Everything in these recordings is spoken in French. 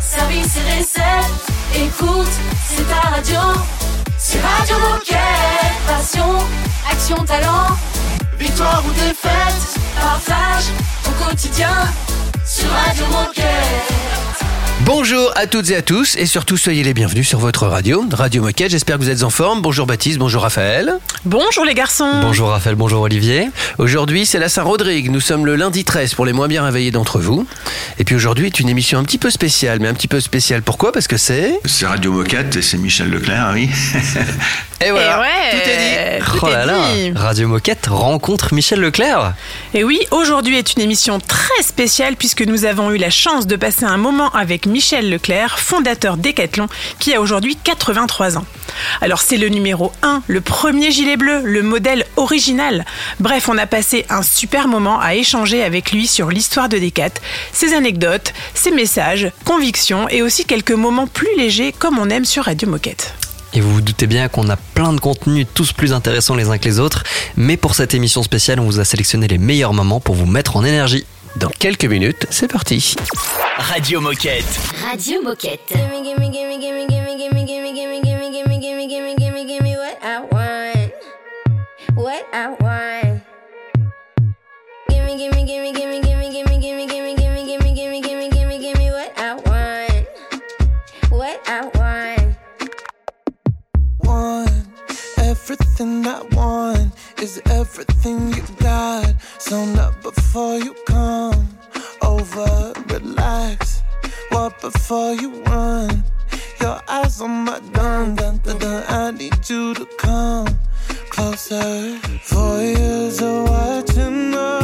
service et recette. Écoute, c'est ta radio. C'est Radio Moquette. Passion, action, talent. Victoire ou défaite, partage au quotidien sur Radio Moquette. Bonjour à toutes et à tous et surtout soyez les bienvenus sur votre radio, Radio Moquette. J'espère que vous êtes en forme. Bonjour Baptiste, bonjour Raphaël. Bonjour les garçons. Bonjour Raphaël, bonjour Olivier. Aujourd'hui c'est la Saint-Rodrigue. Nous sommes le lundi 13 pour les moins bien réveillés d'entre vous. Et puis aujourd'hui est une émission un petit peu spéciale, mais un petit peu spéciale. Pourquoi? Parce que c'est... C'est Radio Moquette et c'est Michel Leclerc, oui. Et voilà, Et ouais, tout est dit. tout oh est là là. Radio Moquette rencontre Michel Leclerc. Et oui, aujourd'hui est une émission très spéciale puisque nous avons eu la chance de passer un moment avec Michel Leclerc, fondateur Decathlon, qui a aujourd'hui 83 ans. Alors c'est le numéro 1, le premier gilet bleu, le modèle original. Bref, on a passé un super moment à échanger avec lui sur l'histoire de Decat, ses anecdotes, ses messages, convictions et aussi quelques moments plus légers comme on aime sur Radio Moquette. Et vous vous doutez bien qu'on a plein de contenus, tous plus intéressants les uns que les autres. Mais pour cette émission spéciale, on vous a sélectionné les meilleurs moments pour vous mettre en énergie. Dans quelques minutes, c'est parti. Radio Moquette. Radio Moquette. Gimme, gimme, gimme, gimme, gimme, gimme, gimme, gimme, gimme, gimme, gimme, gimme, gimme, gimme what I want. What I want. Gimme, gimme, gimme, gimme, gimme, gimme, gimme, gimme, gimme, gimme, gimme, gimme, gimme, gimme what I want. What I want. want. Everything I want is everything you got. So not before you come over, relax. What before you run? Your eyes on my dun dun dun dun. I need you to come closer. Four years of watching us,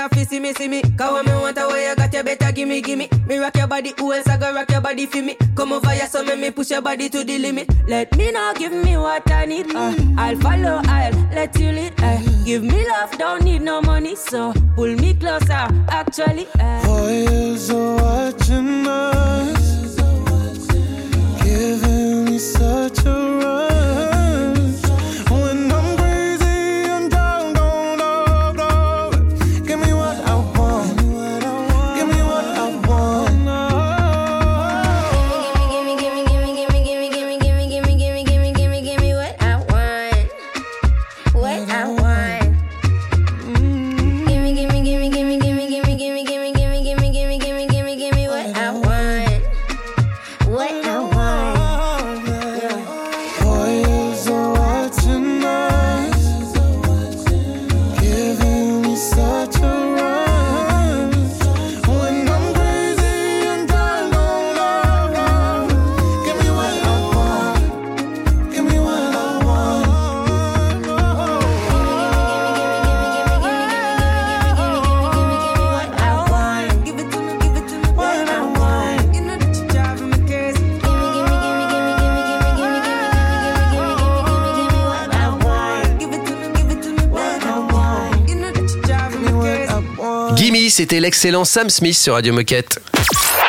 up in a place I feel see me, see me. Cause when me want a way you got you better give me, give me. Me rock your body, who else I go rock your body for me? Come over here, so make me push your body to the limit. Let me know, give me what I need. Uh, I'll follow, I'll let you lead. Uh, give me love, don't need no money, so pull me closer. Actually, uh. Years of watching us, giving me such a rush. C'était l'excellent Sam Smith sur Radio Moquette.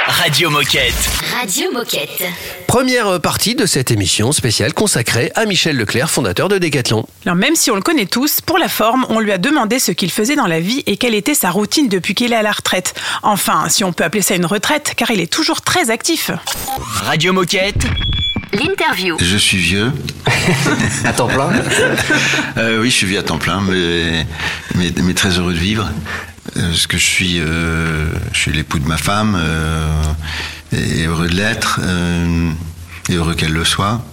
Radio Moquette. Radio Moquette. Première euh, partie de cette émission spéciale consacrée à Michel Leclerc, fondateur de Decathlon. Alors même si on le connaît tous, pour la forme, on lui a demandé ce qu'il faisait dans la vie et quelle était sa routine depuis qu'il est à la retraite. Enfin, si on peut appeler ça une retraite, car il est toujours très actif. Radio Moquette. L'interview. Je suis vieux. À temps plein Euh, oui, je suis vieux à temps plein, mais, mais, mais très heureux de vivre. Euh, Parce que je suis, euh, je suis l'époux de ma femme, euh, et heureux de l'être, euh, et heureux qu'elle le soit.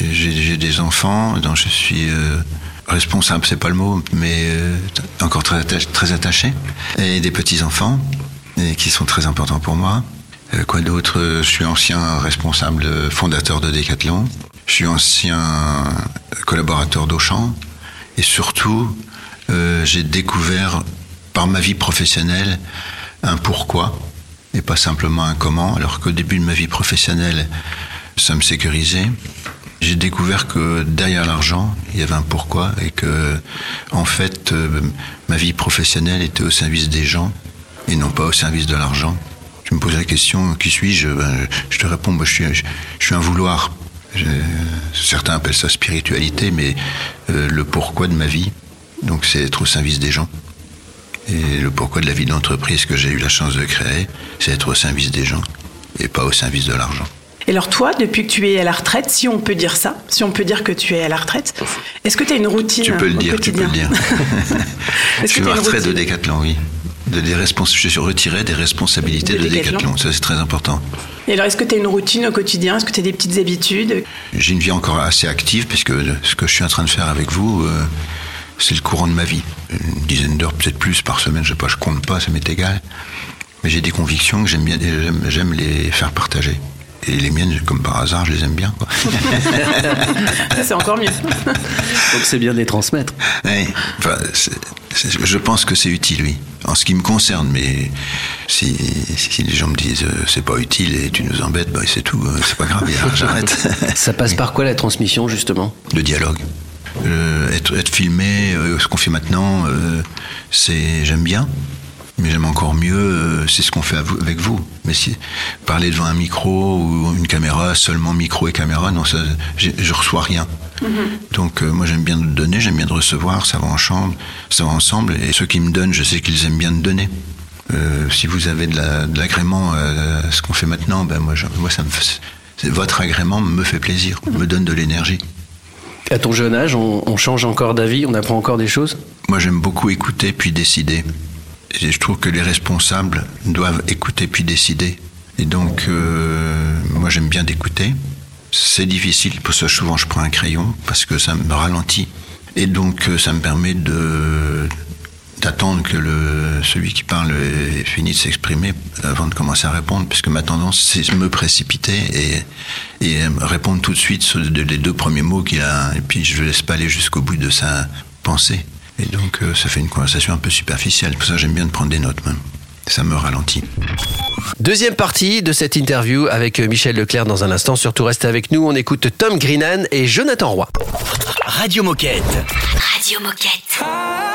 J'ai des enfants dont je suis euh, responsable, c'est pas le mot, mais euh, encore très attaché, très attaché. Et des petits-enfants, et qui sont très importants pour moi. Euh, quoi d'autre? Euh, Je suis ancien responsable euh, fondateur de Decathlon. Je suis ancien collaborateur d'Auchan. Et surtout, euh, j'ai découvert par ma vie professionnelle un pourquoi et pas simplement un comment, alors qu'au début de ma vie professionnelle, ça me sécurisait. J'ai découvert que derrière l'argent, il y avait un pourquoi et que, en fait, euh, ma vie professionnelle était au service des gens et non pas au service de l'argent. Tu me poses la question, qui suis-je? Ben, Je te réponds, je suis, un vouloir. Certains appellent ça spiritualité, mais euh, le pourquoi de ma vie, donc c'est être au service des gens. Et le pourquoi de la vie d'entreprise que j'ai eu la chance de créer, c'est être au service des gens et pas au service de l'argent. Et alors toi, depuis que tu es à la retraite, si on peut dire ça, si on peut dire que tu es à la retraite, est-ce que tu as une routine Tu peux le dire, tu peux le dire. Je suis en une retraite de Décathlon, oui. De, des respons- je suis retiré des responsabilités De. Décathlon. Ça, c'est très important. Et alors, est-ce que tu as une routine au quotidien? Est-ce que tu as des petites habitudes? J'ai une vie encore assez active, puisque ce que je suis en train de faire avec vous, euh, c'est le courant de ma vie. Une dizaine d'heures, peut-être plus par semaine, je sais pas, je compte pas, ça m'est égal. Mais j'ai des convictions que j'aime bien, j'aime- les faire partager. Et les miennes, comme par hasard, je les aime bien. C'est encore mieux. Donc c'est bien de les transmettre. Enfin, je pense que c'est utile, oui. En ce qui me concerne, mais si, si les gens me disent euh, c'est pas utile et tu nous embêtes, bah, c'est tout, euh, c'est pas grave, j'arrête. Ça passe par quoi la transmission justement? Le dialogue. Euh, être, être filmé, euh, ce qu'on fait maintenant, euh, c'est j'aime bien, mais j'aime encore mieux, c'est ce qu'on fait avec vous. Mais si parler devant un micro ou une caméra, seulement micro et caméra, non, ça, je reçois rien. Donc euh, moi j'aime bien de donner, j'aime bien de recevoir, ça va en chambre, ça va ensemble. Et ceux qui me donnent, je sais qu'ils aiment bien de donner. Si vous avez de la- de l'agrément à ce qu'on fait maintenant, ben moi, je- moi ça me votre agrément me fait plaisir, me donne de l'énergie. À ton jeune âge, on, change encore d'avis, on apprend encore des choses? Moi, j'aime beaucoup écouter puis décider. Et je trouve que les responsables doivent écouter puis décider. Et donc, euh, moi, j'aime bien d'écouter. C'est difficile, pour ça, souvent, je prends un crayon parce que ça me ralentit. Et donc, euh, ça me permet de d'attendre que le, celui qui parle ait fini de s'exprimer avant de commencer à répondre, puisque ma tendance, c'est de me précipiter et, et répondre tout de suite sur les deux premiers mots qu'il a, et puis je ne laisse pas aller jusqu'au bout de sa pensée. Et donc, euh, ça fait une conversation un peu superficielle. Pour ça, j'aime bien de prendre des notes même. Ça me ralentit. Deuxième partie de cette interview avec Michel Leclerc dans un instant. Surtout restez avec nous, on écoute Tom Greenan et Jonathan Roy. Radio Moquette. Radio Moquette.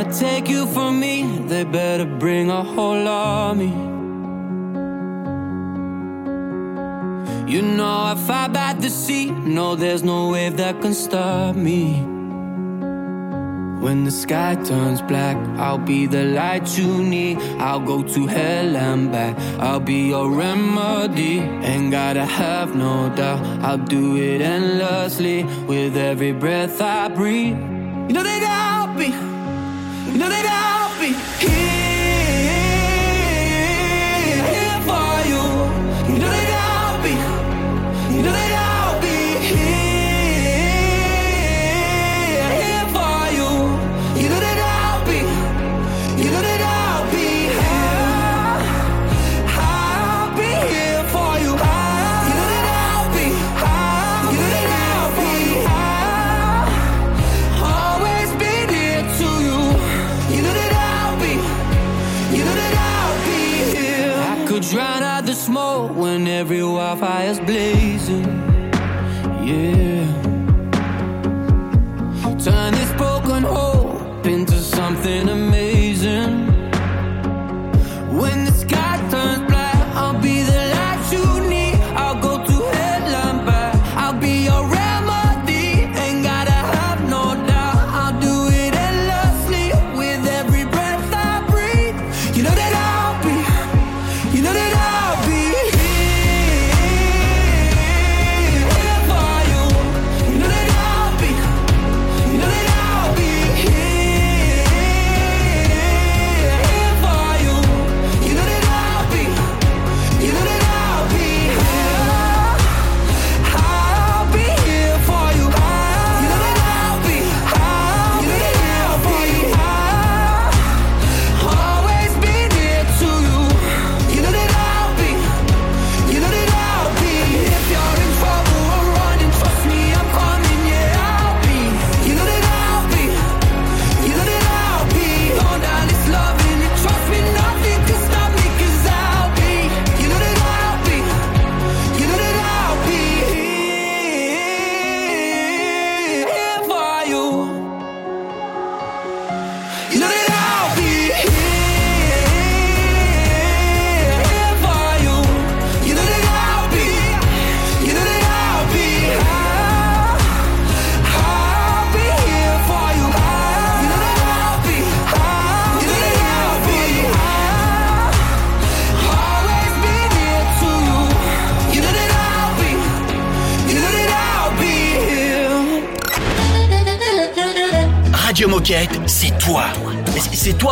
They're gonna take you from me, they better bring a whole army. You know I fight by the sea. No, there's no wave that can stop me. When the sky turns black, I'll be the light you need. I'll go to hell and back. I'll be your remedy. Ain't gotta have no doubt. I'll do it endlessly with every breath I breathe. You know that I'll be. No, that I'll be here. Smoke when every wildfire's blazing.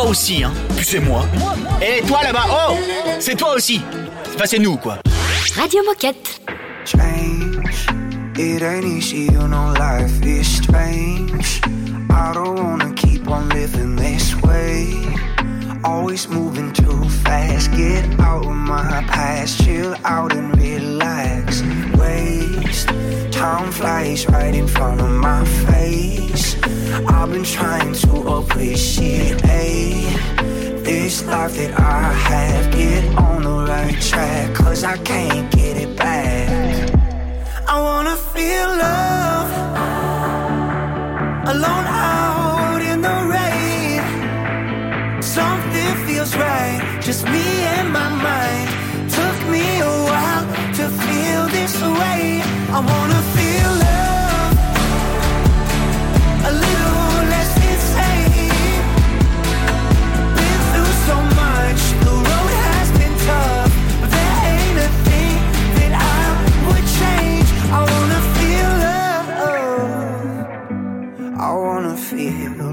Aussi, hein. Puis c'est moi. Et toi là-bas, oh C'est toi aussi. Enfin, c'est nous, quoi. Radio Moquette. change. It ain't easy, you know, life is strange. I don't wanna keep on living this way. Always moving too fast. Get out of my past, chill out and flies right in front of my face. I've been trying to appreciate this life that I have. Get on the right track, cause I can't get it back. I wanna feel love alone out in the rain. Something feels right, just me and my mind. Took me a while to feel this way. I wanna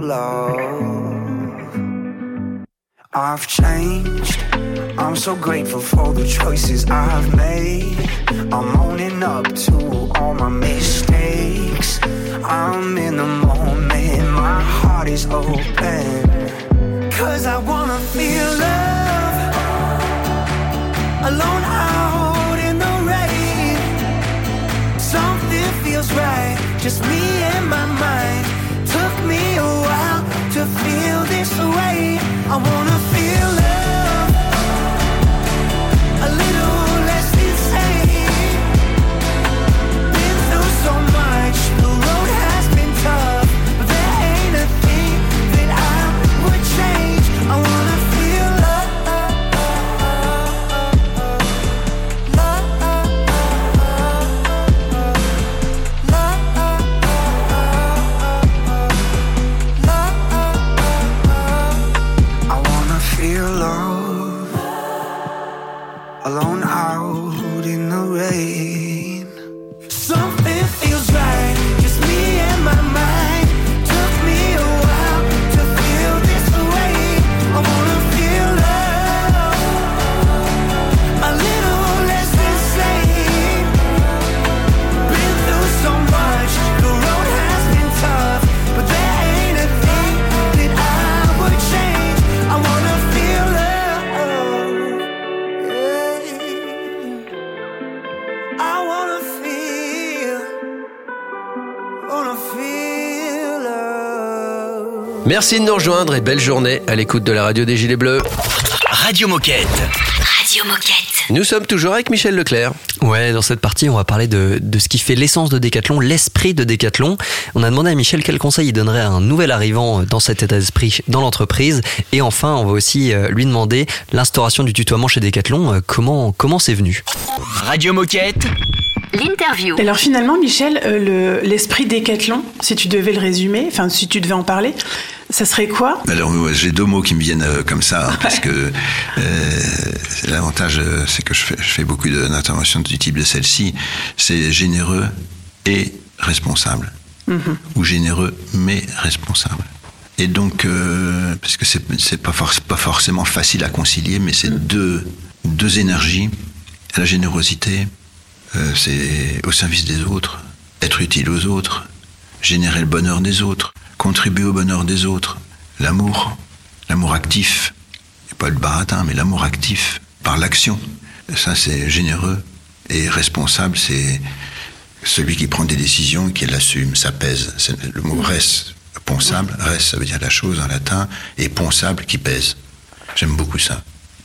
love. I've changed. I'm so grateful for the choices I've made. I'm owning up to all my mistakes. I'm in the moment, my heart is open. Cause I wanna feel love alone out in the rain. Something feels right, just me and my mind. Me a while to feel this way. I wanna feel Merci de nous rejoindre et belle journée à l'écoute de la radio des Gilets Bleus. Radio Moquette. Radio Moquette. Nous sommes toujours avec Michel Leclerc. Ouais, dans cette partie, on va parler de, de ce qui fait l'essence de Décathlon, l'esprit de Décathlon. On a demandé à Michel quel conseil il donnerait à un nouvel arrivant dans cet état d'esprit dans l'entreprise. Et enfin, on va aussi euh, lui demander l'instauration du tutoiement chez Décathlon. Euh, Comment comment c'est venu? Radio Moquette. L'interview. Alors finalement, Michel, euh, le- l'esprit décathlon, si tu devais le résumer, enfin si tu devais en parler, ça serait quoi Alors j'ai deux mots qui me viennent euh, comme ça hein, parce que euh, l'avantage euh, c'est que je fais, je fais beaucoup de- d'interventions du type de celle-ci. C'est généreux et responsable ou généreux mais responsable. Et donc euh, parce que c'est pas pas forcément facile à concilier, mais c'est deux deux énergies. La générosité, c'est au service des autres, être utile aux autres, générer le bonheur des autres, contribuer au bonheur des autres. L'amour, l'amour actif, et pas le baratin, mais l'amour actif par l'action. Ça, c'est généreux. Et responsable, c'est celui qui prend des décisions et qui l'assume, ça pèse. Le mot res, ponsable, res, ça veut dire la chose en latin, et ponsable qui pèse. J'aime beaucoup ça.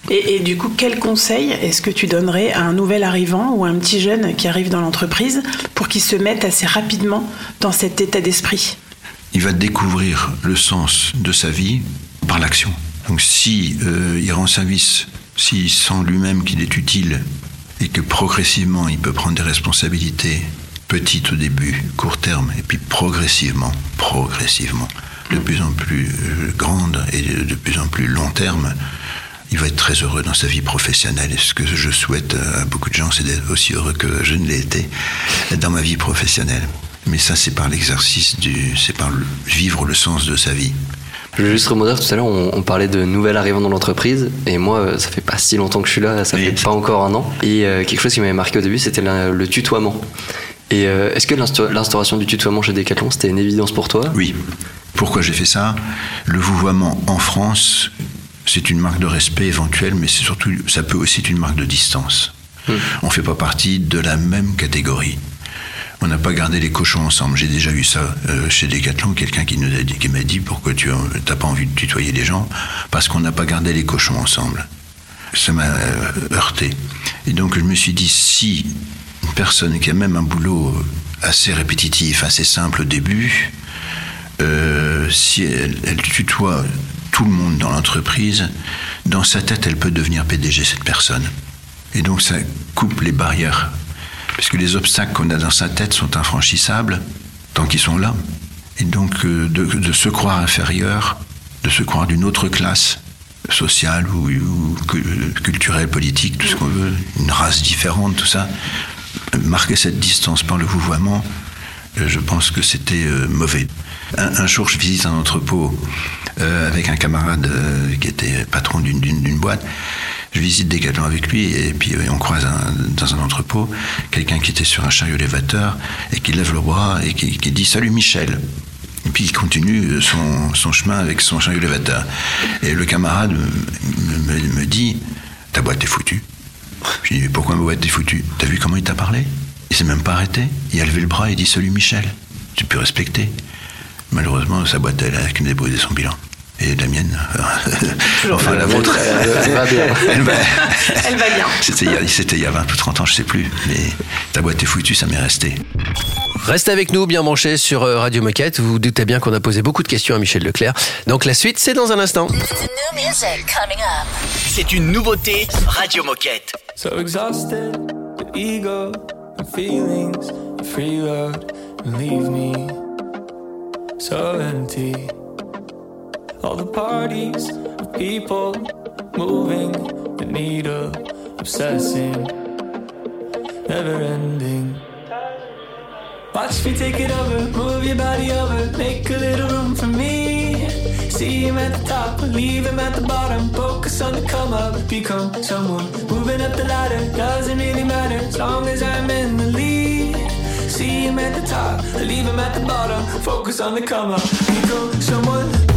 et, et du coup, quel conseil est-ce que tu donnerais à un nouvel arrivant ou à un petit jeune qui arrive dans l'entreprise pour qu'il se mette assez rapidement dans cet état d'esprit? Il va découvrir le sens de sa vie par l'action. Donc si euh, il rend service, s'il sent lui-même qu'il est utile et que progressivement il peut prendre des responsabilités petites au début, court terme, et puis progressivement, progressivement, de plus en plus euh, grandes et de, de plus en plus long terme, il va être très heureux dans sa vie professionnelle. Et ce que je souhaite à beaucoup de gens, c'est d'être aussi heureux que je ne l'ai été dans ma vie professionnelle. Mais ça, c'est par l'exercice du, c'est par le- vivre le sens de sa vie. Je veux juste rebondir tout à l'heure, on, on parlait de nouvel arrivant dans l'entreprise, et moi, euh, ça fait pas si longtemps que je suis là, ça fait pas encore un an. Et euh, quelque chose qui m'avait marqué au début, c'était le tutoiement. Et euh, est-ce que l'insta- l'instauration du tutoiement chez Decathlon, c'était une évidence pour toi? Oui. Pourquoi j'ai fait ça? Le vouvoiement en France, c'est une marque de respect éventuelle, mais c'est surtout, ça peut aussi être une marque de distance. On ne fait pas partie de la même catégorie. On n'a pas gardé les cochons ensemble. J'ai déjà eu ça euh, chez Decathlon, quelqu'un qui nous a dit, qui m'a dit pourquoi tu n'as pas envie de tutoyer les gens? Parce qu'on n'a pas gardé les cochons ensemble. Ça m'a euh, heurté. Et donc je me suis dit, si une personne qui a même un boulot assez répétitif, assez simple au début, euh, si elle, elle tutoie tout le monde dans l'entreprise, dans sa tête, elle peut devenir PDG, cette personne. Et donc ça coupe les barrières. Puisque les obstacles qu'on a dans sa tête sont infranchissables tant qu'ils sont là. Et donc euh, de, se croire inférieur, de se croire d'une autre classe sociale ou, ou cu- culturelle, politique, tout ce qu'on veut, une race différente, tout ça, marquer cette distance par le vouvoiement, euh, je pense que c'était euh, mauvais. Un, jour, je visite un entrepôt avec un camarade qui était patron d'une boîte. Je visite Decathlon avec lui et puis euh, on croise dans un entrepôt quelqu'un qui était sur un chariot élévateur et qui lève le bras et qui, dit Salut Michel. Et puis il continue son, chemin avec son chariot élévateur. Et le camarade me, dit Ta boîte est foutue. Je lui dis pourquoi ma boîte est foutue T'as vu comment il t'a parlé? Il s'est même pas arrêté. Il a levé le bras et dit Salut Michel. Tu peux respecter. Malheureusement, sa boîte, elle a déposé son bilan. Et la mienne, enfin la vôtre, Elle va bien. Elle va, Elle va bien. C'était il, y a- c'était il y a 20 ou 30 ans, je sais plus. Mais ta boîte est foutue, ça m'est resté. Restez avec nous, bien branchés sur euh, Radio Moquette. Vous vous doutez bien qu'on a posé beaucoup de questions à Michel Leclerc. Donc la suite, c'est dans un instant. C'est une nouveauté Radio Moquette. So exhausted, the ego and feelings, the leave me so empty. All the parties of people moving the needle, obsessing, never ending. Watch me take it over, move your body over, make a little room for me. See him at the top, leave him at the bottom. Focus on the come up, become someone. Moving up the ladder doesn't really matter as long as I'm in the lead. See him at the top, leave him at the bottom. Focus on the come up, become someone.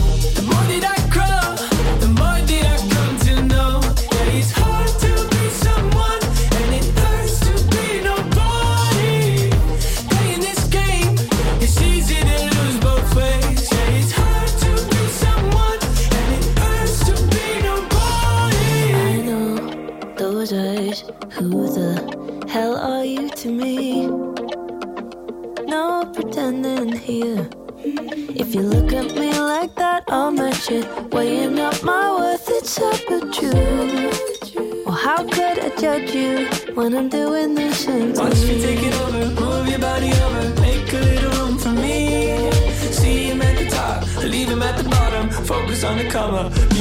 undercover.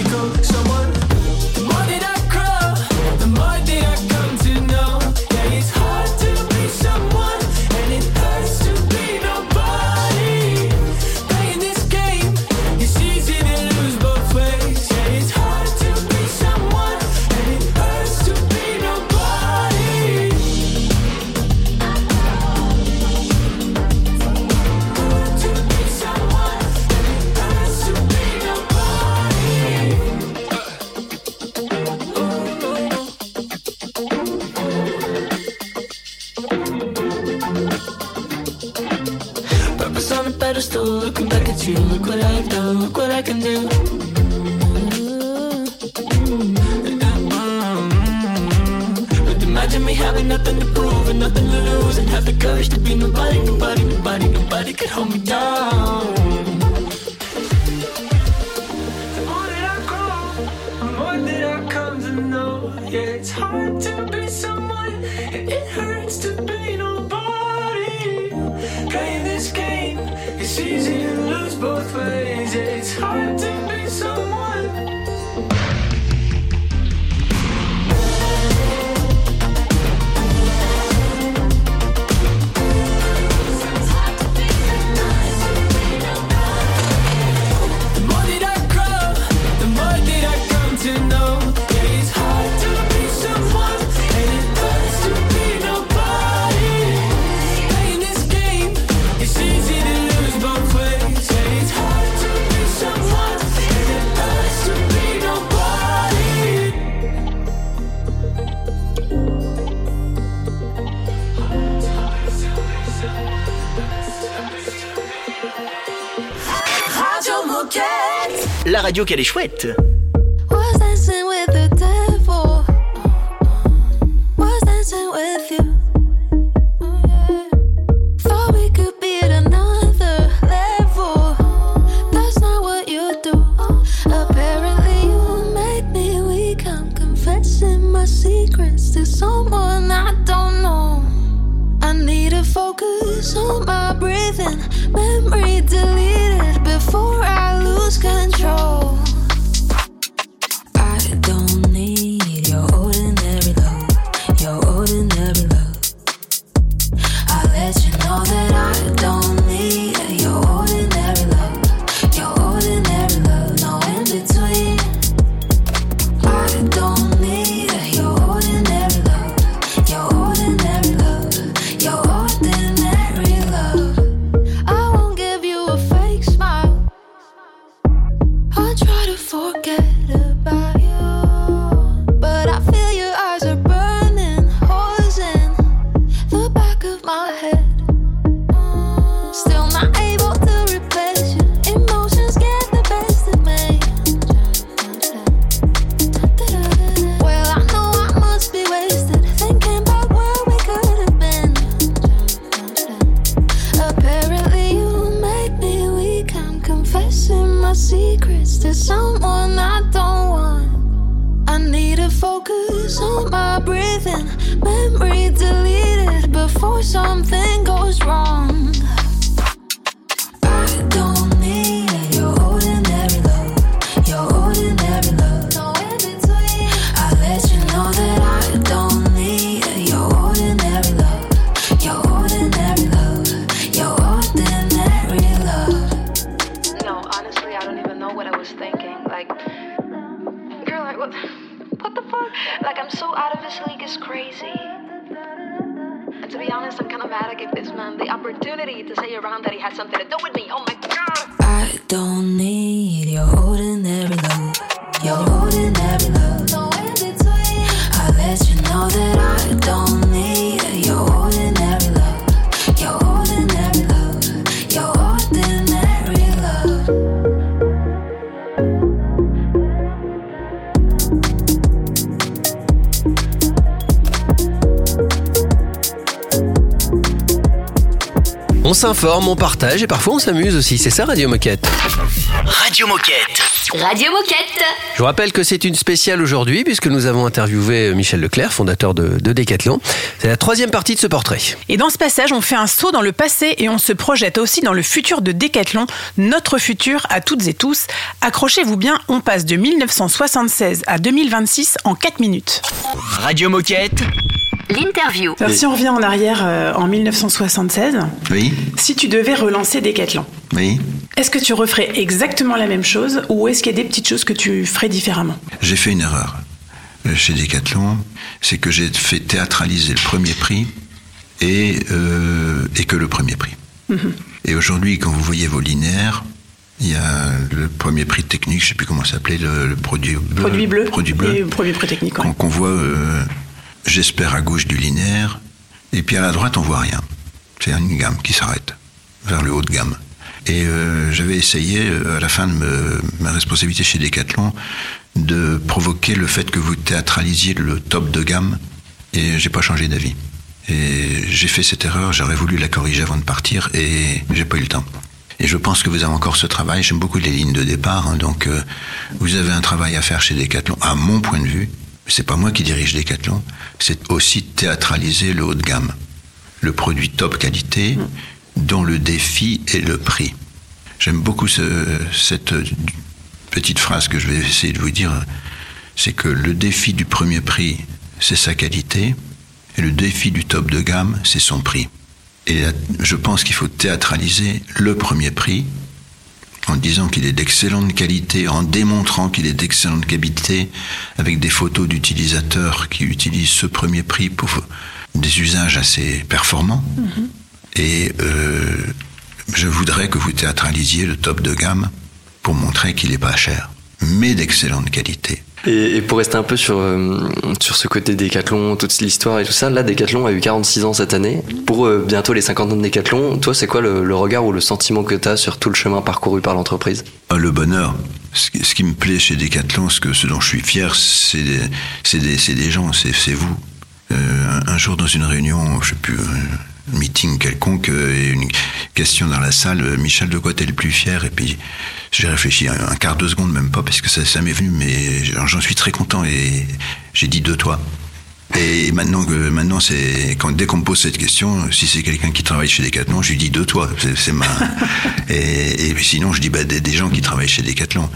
Qu'elle est chouette. My head. S'informe, on partage et parfois on s'amuse aussi. C'est ça Radio Moquette. Radio Moquette. Radio Moquette. Je vous rappelle que c'est une spéciale aujourd'hui puisque nous avons interviewé Michel Leclerc, fondateur de, de Decathlon. C'est la troisième partie de ce portrait. Et dans ce passage, on fait un saut dans le passé et on se projette aussi dans le futur de Decathlon, notre futur à toutes et tous. Accrochez-vous bien, on passe de 1976 à 2026 en 4 minutes. Radio Moquette. L'interview. Alors, si on revient en arrière euh, en 1976, Oui, si tu devais relancer Decathlon, oui. est-ce que tu referais exactement la même chose ou est-ce qu'il y a des petites choses que tu ferais différemment? J'ai fait une erreur euh, chez Decathlon, c'est que j'ai fait théâtraliser le premier prix et, euh, et que le premier prix. Et aujourd'hui, quand vous voyez vos linéaires, il y a le premier prix technique, je ne sais plus comment ça s'appelait, le, le produit bleu. Produit bleu Produit bleu. et produit pré technique. ouais. Qu'on voit, euh, j'espère, à gauche du linéaire. Et puis à la droite, on voit rien. C'est une gamme qui s'arrête vers le haut de gamme. Et euh, j'avais essayé, euh, à la fin de ma responsabilité chez Decathlon, de provoquer le fait que vous théâtralisiez le top de gamme. Et j'ai pas changé d'avis. Et j'ai fait cette erreur, j'aurais voulu la corriger avant de partir et j'ai pas eu le temps. Et je pense que vous avez encore ce travail. J'aime beaucoup les lignes de départ, hein, donc euh, vous avez un travail à faire chez Decathlon, à mon point de vue, c'est pas moi qui dirige Decathlon, c'est aussi théâtraliser le haut de gamme, le produit top qualité, dont le défi est le prix. J'aime beaucoup ce- cette petite phrase que je vais essayer de vous dire, c'est que le défi du premier prix, c'est sa qualité, et le défi du top de gamme, c'est son prix. Et je pense qu'il faut théâtraliser le premier prix en disant qu'il est d'excellente qualité, en démontrant qu'il est d'excellente qualité, avec des photos d'utilisateurs qui utilisent ce premier prix pour des usages assez performants. Et euh, je voudrais que vous théâtralisiez le top de gamme pour montrer qu'il n'est pas cher, mais d'excellente qualité. Et, pour rester un peu sur, euh, sur ce côté Décathlon, toute l'histoire et tout ça, là, Décathlon a eu 46 ans cette année. Pour euh, bientôt les 50 ans de Décathlon, toi, c'est quoi le, regard ou le sentiment que tu as sur tout le chemin parcouru par l'entreprise? Ah, le bonheur. Ce qui, me plaît chez Decathlon, ce, que, ce dont je suis fier, c'est des, des, des gens, c'est vous. Euh, un, un jour dans une réunion, je sais plus, meeting quelconque, euh, et une question dans la salle, euh, Michel, de quoi t'es le plus fier? Et puis j'ai réfléchi un, quart de seconde, même pas, parce que ça, m'est venu, mais j'en suis très content et j'ai dit de toi. Et maintenant que maintenant c'est quand dès qu'on me pose cette question, si c'est quelqu'un qui travaille chez Decathlon, je lui dis de toi. C'est ma et, et sinon je dis bah, des, des gens qui travaillent chez Decathlon.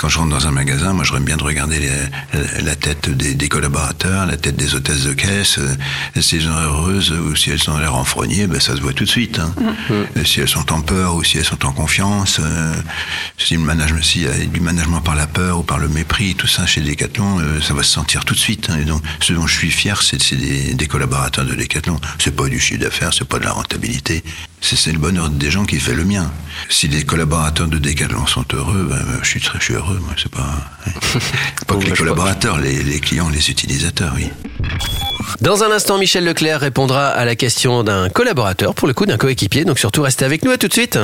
Quand je rentre dans un magasin, moi j'aime bien de regarder les- la tête des, des collaborateurs, la tête des hôtesses de caisse. euh, Si elles sont heureuses ou si elles ont l'air enfrognées, ben ça se voit tout de suite. hein. Euh, Si elles sont en peur ou si elles sont en confiance. euh, si le management, s'il y a du management par la peur ou par le mépris, tout ça chez Decathlon, euh, ça va se sentir tout de suite. hein. Et donc, ce dont je suis fier, c'est c'est des, des collaborateurs de Decathlon. C'est pas du chiffre d'affaires, c'est pas de la rentabilité. C'est c'est le bonheur des gens qui fait le mien. Si les collaborateurs de Decathlon sont heureux, ben, je suis très, je suis heureux. Moi, c'est pas, pas que les collaborateurs, les, les clients, les utilisateurs, oui. Dans un instant, Michel Leclerc répondra à la question d'un collaborateur, pour le coup d'un coéquipier. Donc surtout, restez avec nous. À tout de suite.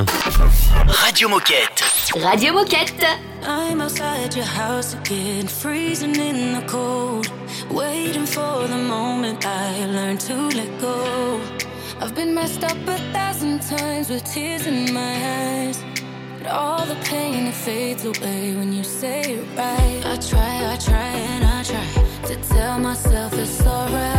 Radio Moquette. Radio Moquette. I'm outside your house again, freezing in the cold. Waiting for the moment I learn to let go. I've been messed up a thousand times with tears in my eyes. But all the pain, it fades away when you say it right. I try, I try, and I try to tell myself it's alright.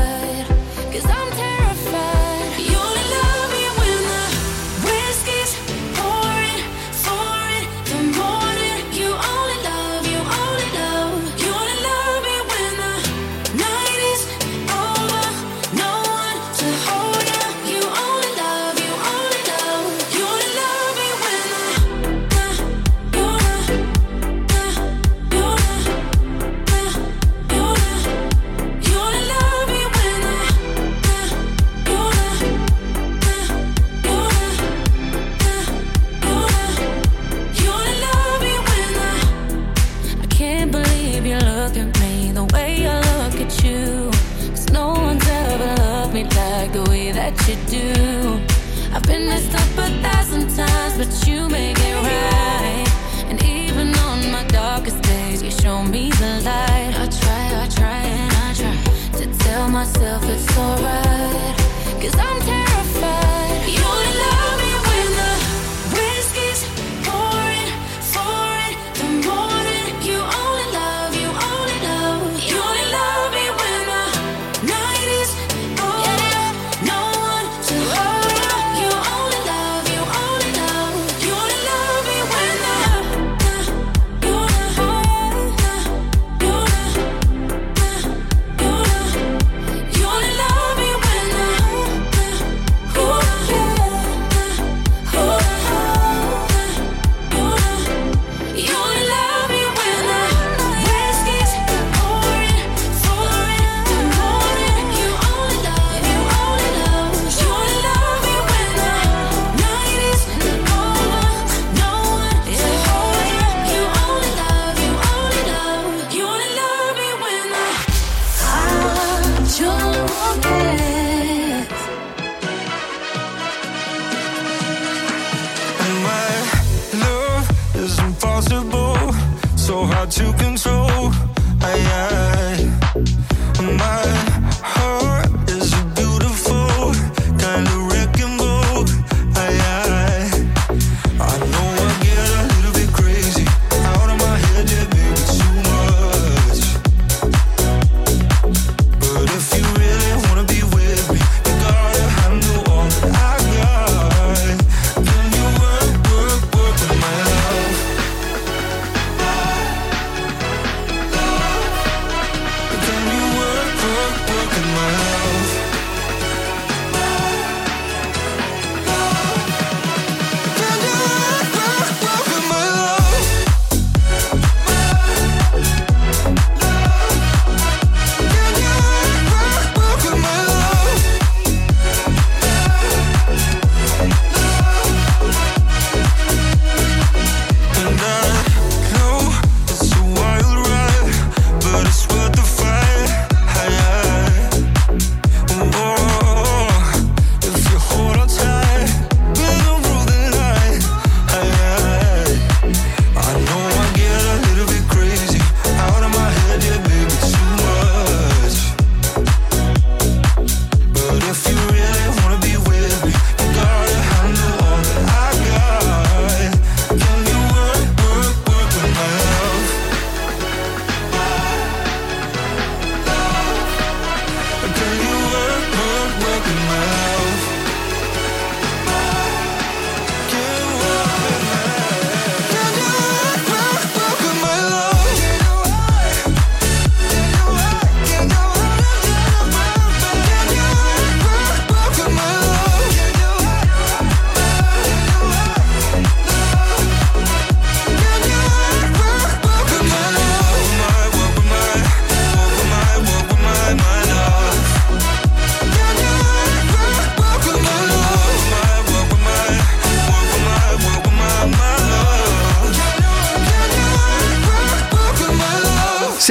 Hard to control.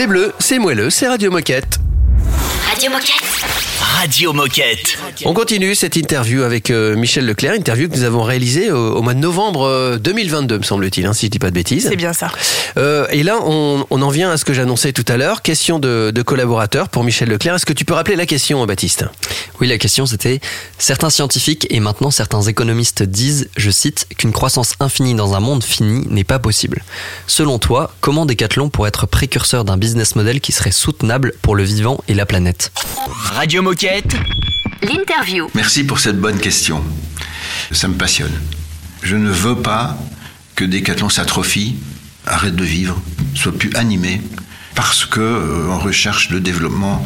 C'est bleu, c'est moelleux, c'est Radio Moquette. Radio Moquette. Radio Moquette. On continue cette interview avec euh, Michel Leclerc, interview que nous avons réalisée au, au mois de novembre euh, 2022, me semble-t-il, hein, si je dis pas de bêtises. C'est bien ça. Euh, et là, on, on en vient à ce que j'annonçais tout à l'heure, question de, de collaborateur pour Michel Leclerc. Est-ce que tu peux rappeler la question, Baptiste? Oui, la question c'était certains scientifiques et maintenant certains économistes disent, je cite, qu'une croissance infinie dans un monde fini n'est pas possible. Selon toi, comment Decathlon pourrait être précurseur d'un business model qui serait soutenable pour le vivant et la planète? Radio Moquette. L'interview. Merci pour cette bonne question. Ça me passionne. Je ne veux pas que Decathlon s'atrophie, arrête de vivre, soit plus animé, parce que euh, on recherche le développement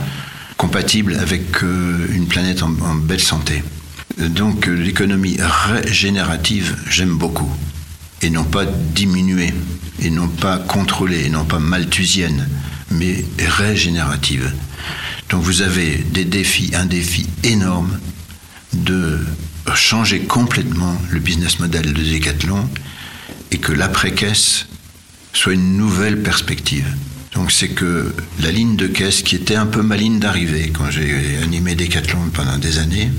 compatible avec euh, une planète en, en belle santé. Donc euh, l'économie régénérative, j'aime beaucoup. Et non pas diminuée, et non pas contrôlée, et non pas malthusienne, mais régénérative. Donc vous avez des défis, un défi énorme de changer complètement le business model de Decathlon et que l'après-caisse soit une nouvelle perspective. Donc c'est que la ligne de caisse qui était un peu ma ligne d'arrivée quand j'ai animé Decathlon pendant des années,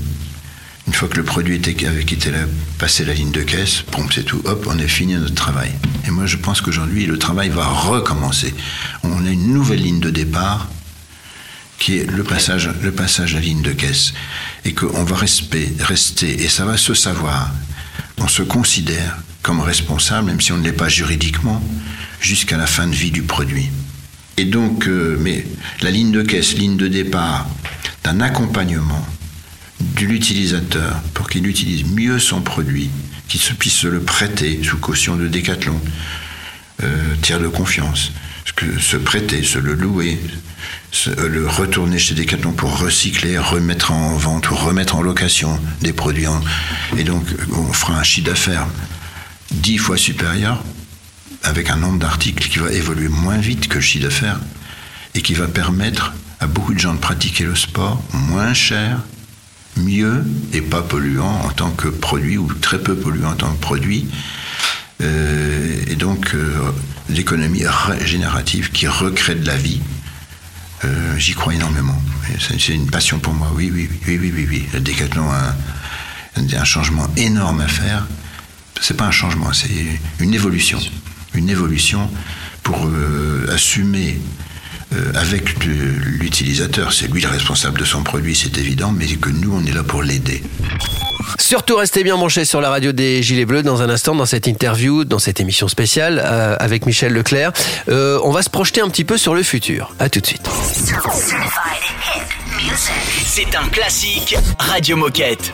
une fois que le produit était, avait quitté la, passé la ligne de caisse, bon, c'est tout, hop, on a fini notre travail. Et moi je pense qu'aujourd'hui le travail va recommencer. On a une nouvelle ligne de départ qui est le passage, le à la ligne de caisse. Et qu'on va rester, rester, et ça va se savoir, on se considère comme responsable, même si on ne l'est pas juridiquement, jusqu'à la fin de vie du produit. Et donc, euh, mais la ligne de caisse, ligne de départ d'un accompagnement de l'utilisateur pour qu'il utilise mieux son produit, qu'il se puisse se le prêter sous caution de décathlon, euh, tiers de confiance, se prêter, se le louer, le retourner chez Decathlon pour recycler, remettre en vente ou remettre en location des produits. et donc, on fera un chiffre d'affaires dix fois supérieur avec un nombre d'articles qui va évoluer moins vite que le chiffre d'affaires et qui va permettre à beaucoup de gens de pratiquer le sport moins cher, mieux et pas polluant en tant que produit ou très peu polluant en tant que produit. Euh, et donc euh, l'économie régénérative qui recrée de la vie. Euh, J'y crois énormément. C'est une passion pour moi. Oui, oui, oui, oui, oui, oui. Le Décathlon a un, changement énorme à faire. C'est pas un changement, c'est une évolution. Une évolution pour euh, assumer avec le- l'utilisateur. C'est lui le responsable de son produit, c'est évident, mais que nous, on est là pour l'aider. Surtout restez bien branchés sur la radio des Gilets Bleus dans un instant dans cette interview, dans cette émission spéciale euh, avec Michel Leclerc. Euh, on va se projeter un petit peu sur le futur. À tout de suite. C'est un classique Radio Moquette.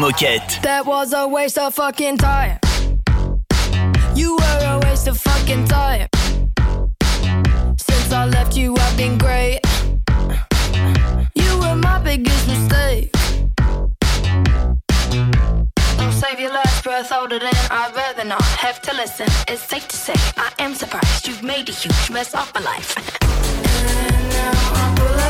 Moquette. That was a waste of fucking time. You were a waste of fucking time. Since I left you, I've been great. You were my biggest mistake. Don't save your last breath older than I'd rather not have to listen. It's safe to say I am surprised you've made a huge mess of my life. And now I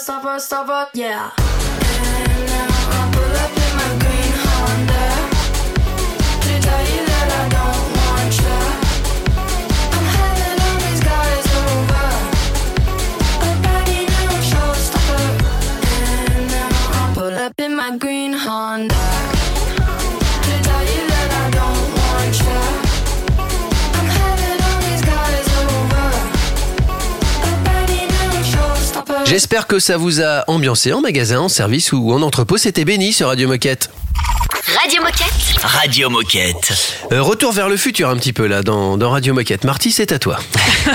Stopper, stopper, stopper, stopper, yeah. J'espère que ça vous a ambiancé en magasin, en service ou en entrepôt. C'était béni sur Radio Moquette. Radio Moquette. Radio Moquette. Euh, retour vers le futur un petit peu là dans, dans Radio Moquette. Marty, c'est à toi.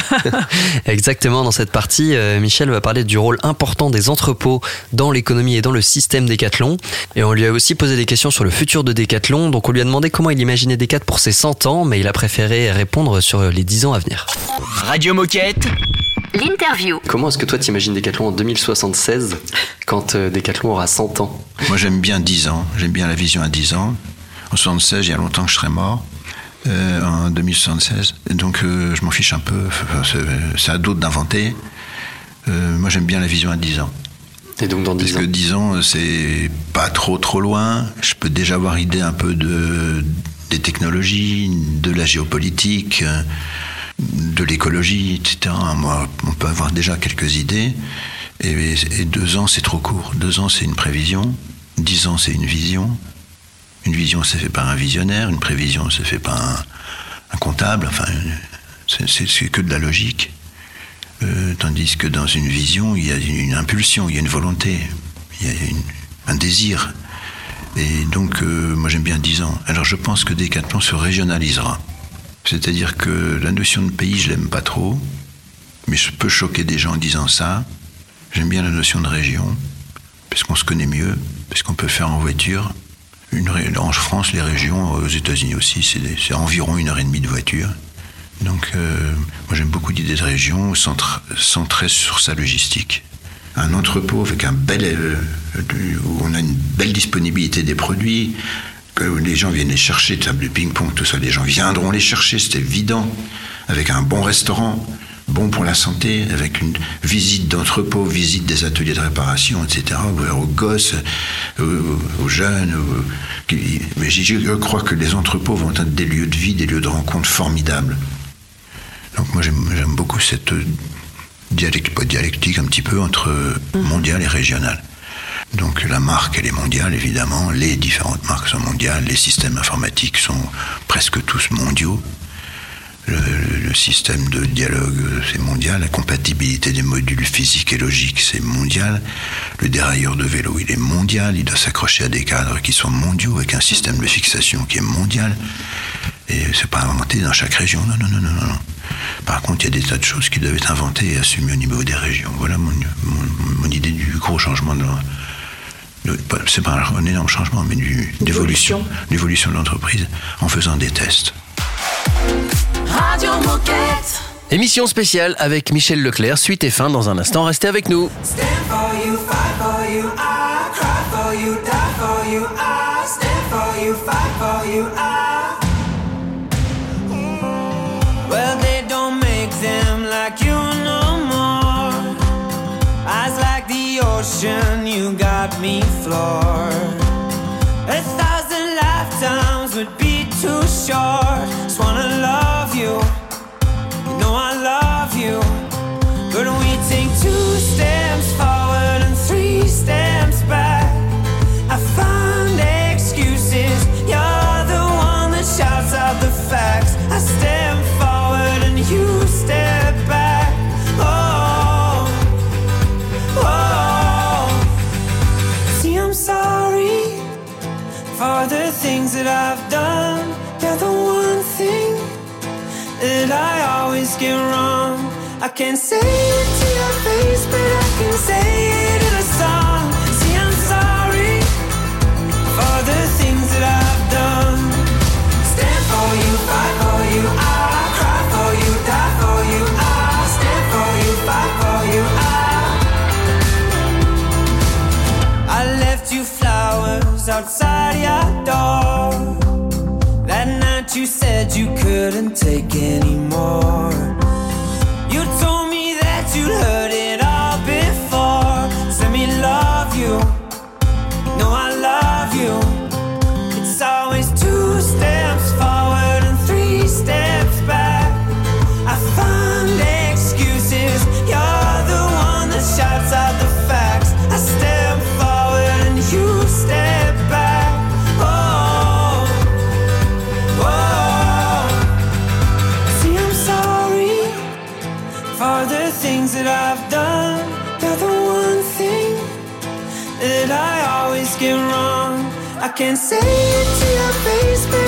Exactement, dans cette partie, euh, Michel va parler du rôle important des entrepôts dans l'économie et dans le système Décathlon. Et on lui a aussi posé des questions sur le futur de Décathlon. Donc on lui a demandé comment il imaginait Décat pour ses 100 ans, mais il a préféré répondre sur les 10 ans à venir. Radio Moquette. L'interview. Comment est-ce que toi t'imagines Décathlon en 2076 quand euh, Décathlon aura 100 ans? Moi, j'aime bien 10 ans. J'aime bien la vision à 10 ans. En 76, il y a longtemps que je serais mort. euh, en 2076. Et donc, euh, je m'en fiche un peu. Enfin, c'est- à d'autres d'inventer. Euh, moi, j'aime bien la vision à 10 ans. Et donc, dans 10 Parce que 10 ans, c'est pas trop, trop loin. Je peux déjà avoir idée un peu de, des technologies, de la géopolitique, euh, de l'écologie, etc. Moi, on peut avoir déjà quelques idées. Et, deux ans, c'est trop court. Deux ans, c'est une prévision. Dix ans, c'est une vision. Une vision, c'est fait par un visionnaire. Une prévision, c'est fait par un, comptable. Enfin, c'est- que de la logique. Euh, tandis que dans une vision, il y a une, impulsion, il y a une volonté, il y a un désir. Et donc, euh, moi j'aime bien 10 ans. Alors je pense que Décathlon se régionalisera. C'est-à-dire que la notion de pays, je l'aime pas trop, mais je peux choquer des gens en disant ça. J'aime bien la notion de région, parce qu'on se connaît mieux, parce qu'on peut faire en voiture. Une, en France, les régions, aux États-Unis aussi, c'est environ une heure et demie de voiture. Donc, euh, moi j'aime beaucoup l'idée de région centrée sur sa logistique. Un entrepôt avec un bel, euh, du- où on a une belle disponibilité des produits, que les gens viennent les chercher, table de ping-pong, tout ça, les gens viendront les chercher, c'est évident, avec un bon restaurant, bon pour la santé, avec une visite d'entrepôt, visite des ateliers de réparation, etc., ouvert aux gosses, euh, aux jeunes. aux- qui- Mais je crois que les entrepôts vont être des lieux de vie, des lieux de rencontre formidables. Donc moi j'aime beaucoup cette euh, dialectique, pas dialectique un petit peu entre euh, mondial et régional. Donc la marque, elle est mondiale, évidemment. Les différentes marques sont mondiales. Les systèmes informatiques sont presque tous mondiaux. Le, système de dialogue, euh, c'est mondial. La compatibilité des modules physiques et logiques, c'est mondial. Le dérailleur de vélo, il est mondial. Il doit s'accrocher à des cadres qui sont mondiaux avec un système de fixation qui est mondial. Et c'est pas inventé dans chaque région. Non, non, non, non, non. Par contre, il y a des tas de choses qui doivent être inventées et assumées au niveau des régions. Voilà mon, mon- mon idée du gros changement de c'est pas un énorme changement, mais du- d'évolution, d'évolution de l'entreprise en faisant des tests. Radio Moquette. Émission spéciale avec Michel Leclerc, suite et fin dans un instant. Restez avec nous. Stand for you, fight for you, I cry for you, die for you, I stand for you, fight for you, I. Well, they don't make them like you no more. Eyes like the ocean, got me floored. A thousand lifetimes would be too short. That I've done. You're the one thing that I always get wrong. I can't say it to your face, but I can say it in a song. See, I'm sorry for the things that I've done. Stand for you, fight for you, I cry for you, die for you, I stand for you, fight for you, I. I left you flowers outside your door. You said you couldn't take anymore. Wrong. I can't say it to your face, but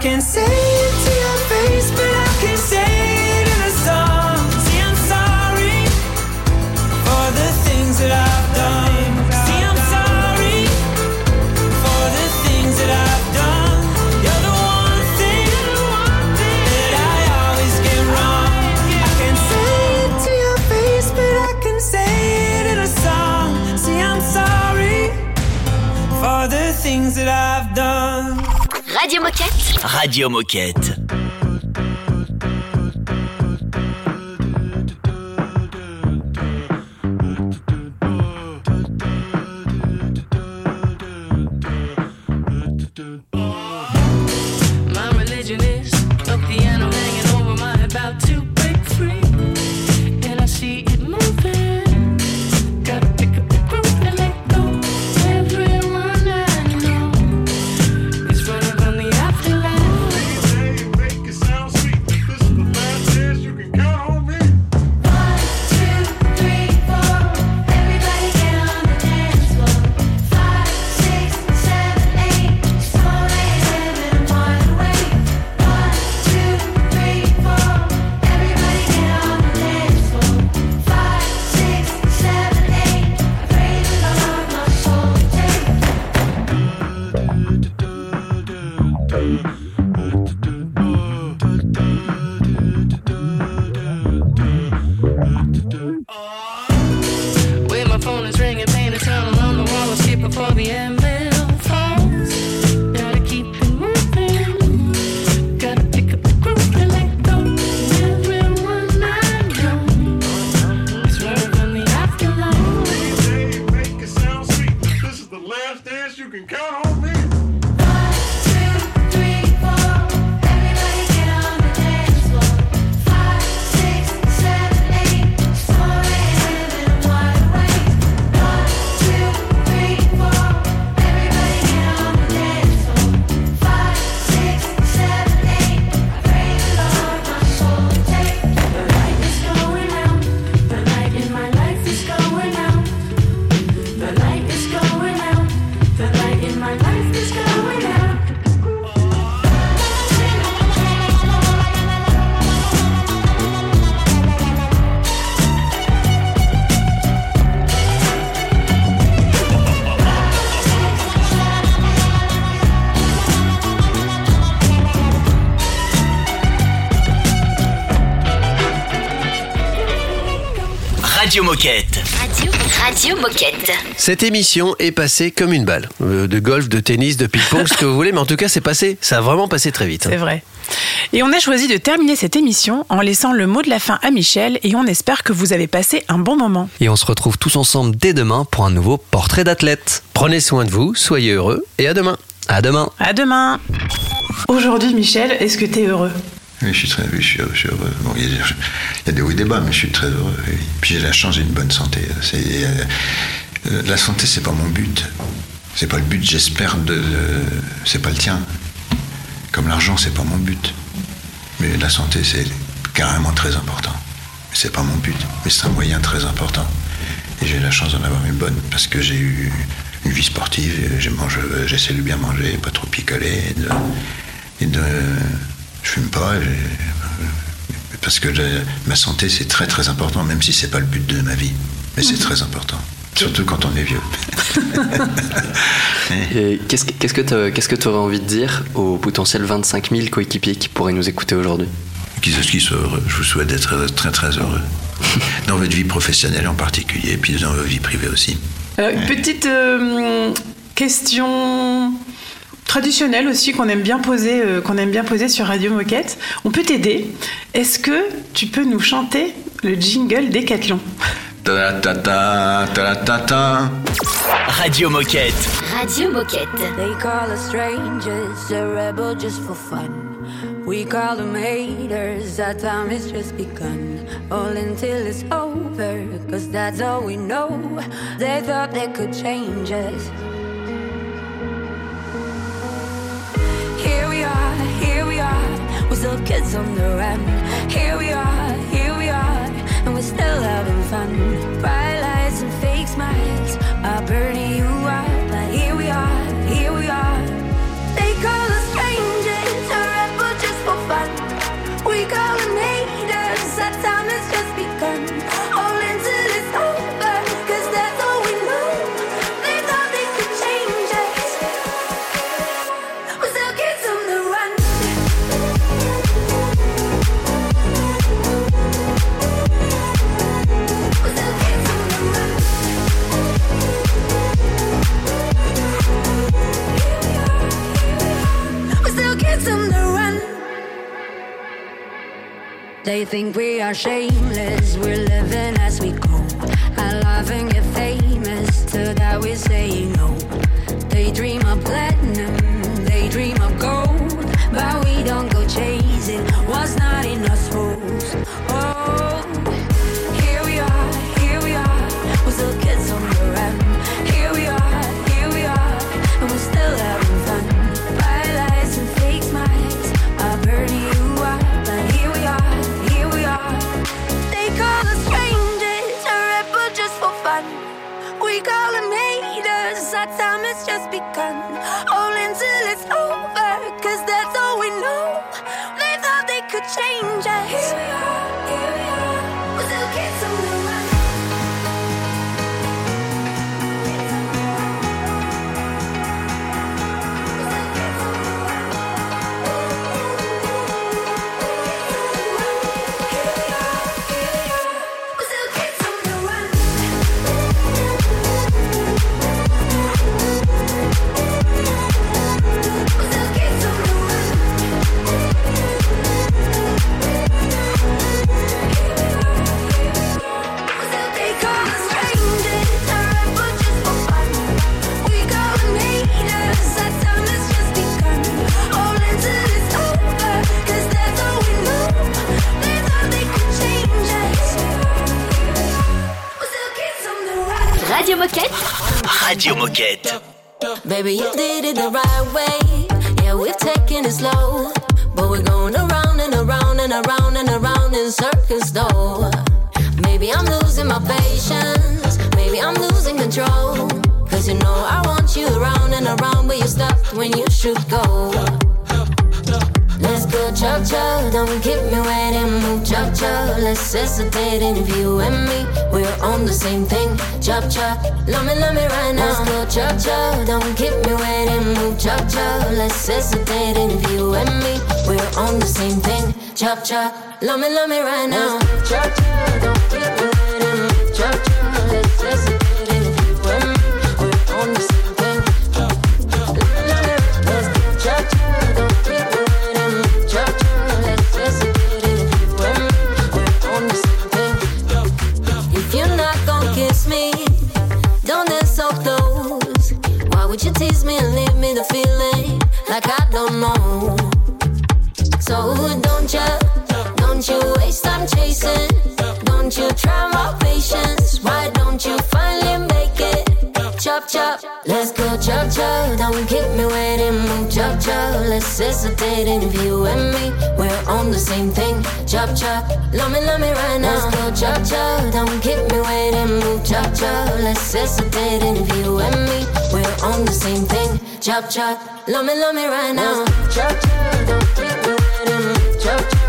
I can't Radio Moquette. Radio Moquette. Radio, Radio Moquette. Cette émission est passée comme une balle. Euh, De golf, de tennis, de ping-pong, ce que vous voulez, mais en tout cas, c'est passé. Ça a vraiment passé très vite. hein. C'est vrai. Et on a choisi de terminer cette émission en laissant le mot de la fin à Michel et on espère que vous avez passé un bon moment. Et on se retrouve tous ensemble dès demain pour un nouveau portrait d'athlète. Prenez soin de vous, soyez heureux et à demain. À demain. À demain. Aujourd'hui, Michel, est-ce que tu es heureux? Oui, je suis très je suis, heureux. Bon, il, y a, des hauts et des bas, mais je suis très heureux. Puis j'ai la chance, j'ai une bonne santé. C'est, euh, euh, la santé, c'est pas mon but. C'est pas le but, j'espère, de. de- c'est pas le tien. Comme l'argent, c'est pas mon but. Mais la santé, c'est carrément très important. C'est pas mon but, mais c'est un moyen très important. Et j'ai la chance d'en avoir une bonne parce que j'ai eu une vie sportive, j'essaie de bien manger, pas trop picoler, et de- je fume pas, et j'ai- parce que ma santé c'est très très important, même si c'est pas le but de ma vie, mais c'est très important, surtout quand on est vieux. Et qu'est-ce que qu'est-ce que t'as- qu'est-ce que tu aurais envie de dire aux potentiels 25 000 coéquipiers qui pourraient nous écouter aujourd'hui? Qu'ils soient heureux, je vous souhaite d'être très très heureux. Dans votre vie professionnelle en particulier, et puis dans votre vie privée aussi. Euh, une petite euh, question traditionnelle aussi qu'on aime bien poser, euh, qu'on aime bien poser sur Radio Moquette. On peut t'aider. Est-ce que tu peux nous chanter le jingle Décathlon. Radio Moquette. Radio Moquette. They call us strangers, a rebel just for fun. We call them haters, our time has just begun. All until it's over, cause that's all we know. They thought they could change us. Are, we're kids on the run. Here we are, here we are, and we're still having fun. Bright lights and fake smiles are burning They think we are shameless, we're living as we go. We've it slow. But we're going around and around and around and around in circles, though. Maybe I'm losing my patience. Maybe I'm losing control. Cause you know I want you around and around, but you stopped when you should go. Don't keep me waiting, move chop chop. Let's hesitate and if you and me, we're on the same thing. Chop chop, love me, love me right now. Let's go chop chop, don't keep me waiting, move chop chop. Let's hesitate and if you and me, we're on the same thing. Chop chop, love me, love me right now. Chop chop, Don't keep me waiting, move chop chop. Let's hesitate and if you and me, we're on the same thing. Chop chop, love me, love me right now. Let's go chop chop. Don't keep me waiting, move chop chop. Let's hesitate and if you and me, we're on the same thing. Chop chop, love me, love me right now. Chop chop, don't keep me waiting, move chop chop.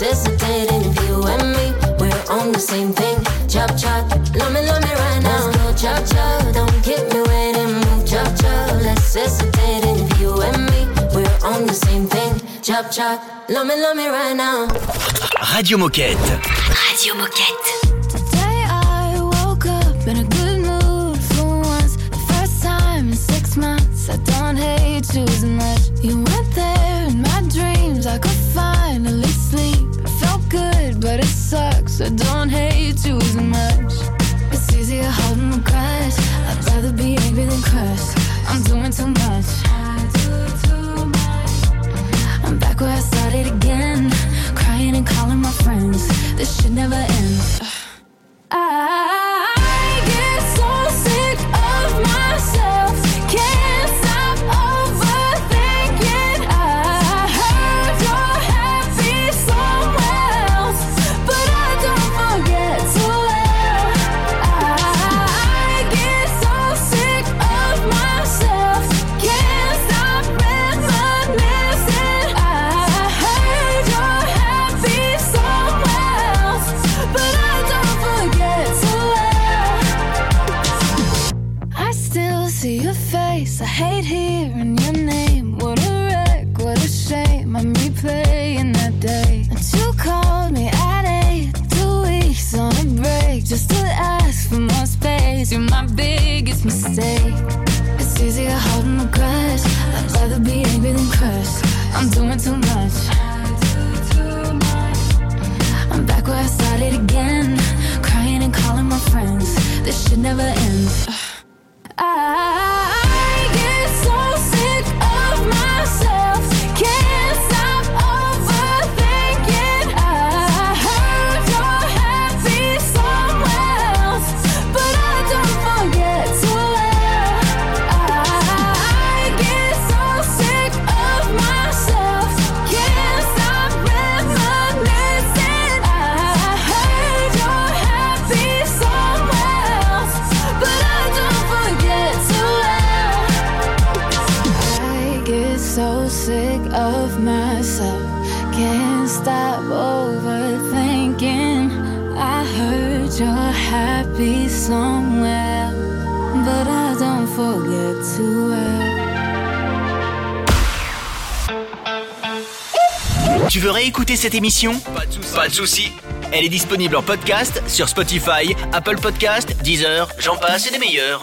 Chop. Let's if you and me, we're on the same thing. Chop chop, love me, love me right now. Let's go chop chop, don't keep me waiting, move chop chop. Let's hesitate and if you and me, we're on the same thing. Chop chop, love me, love me right now. Radio Moquette. Radio Moquette. Friends. This should never end. I ah. Cette émission Pas de souci. Elle est disponible en podcast sur Spotify, Apple Podcast, Deezer, j'en passe et des meilleurs.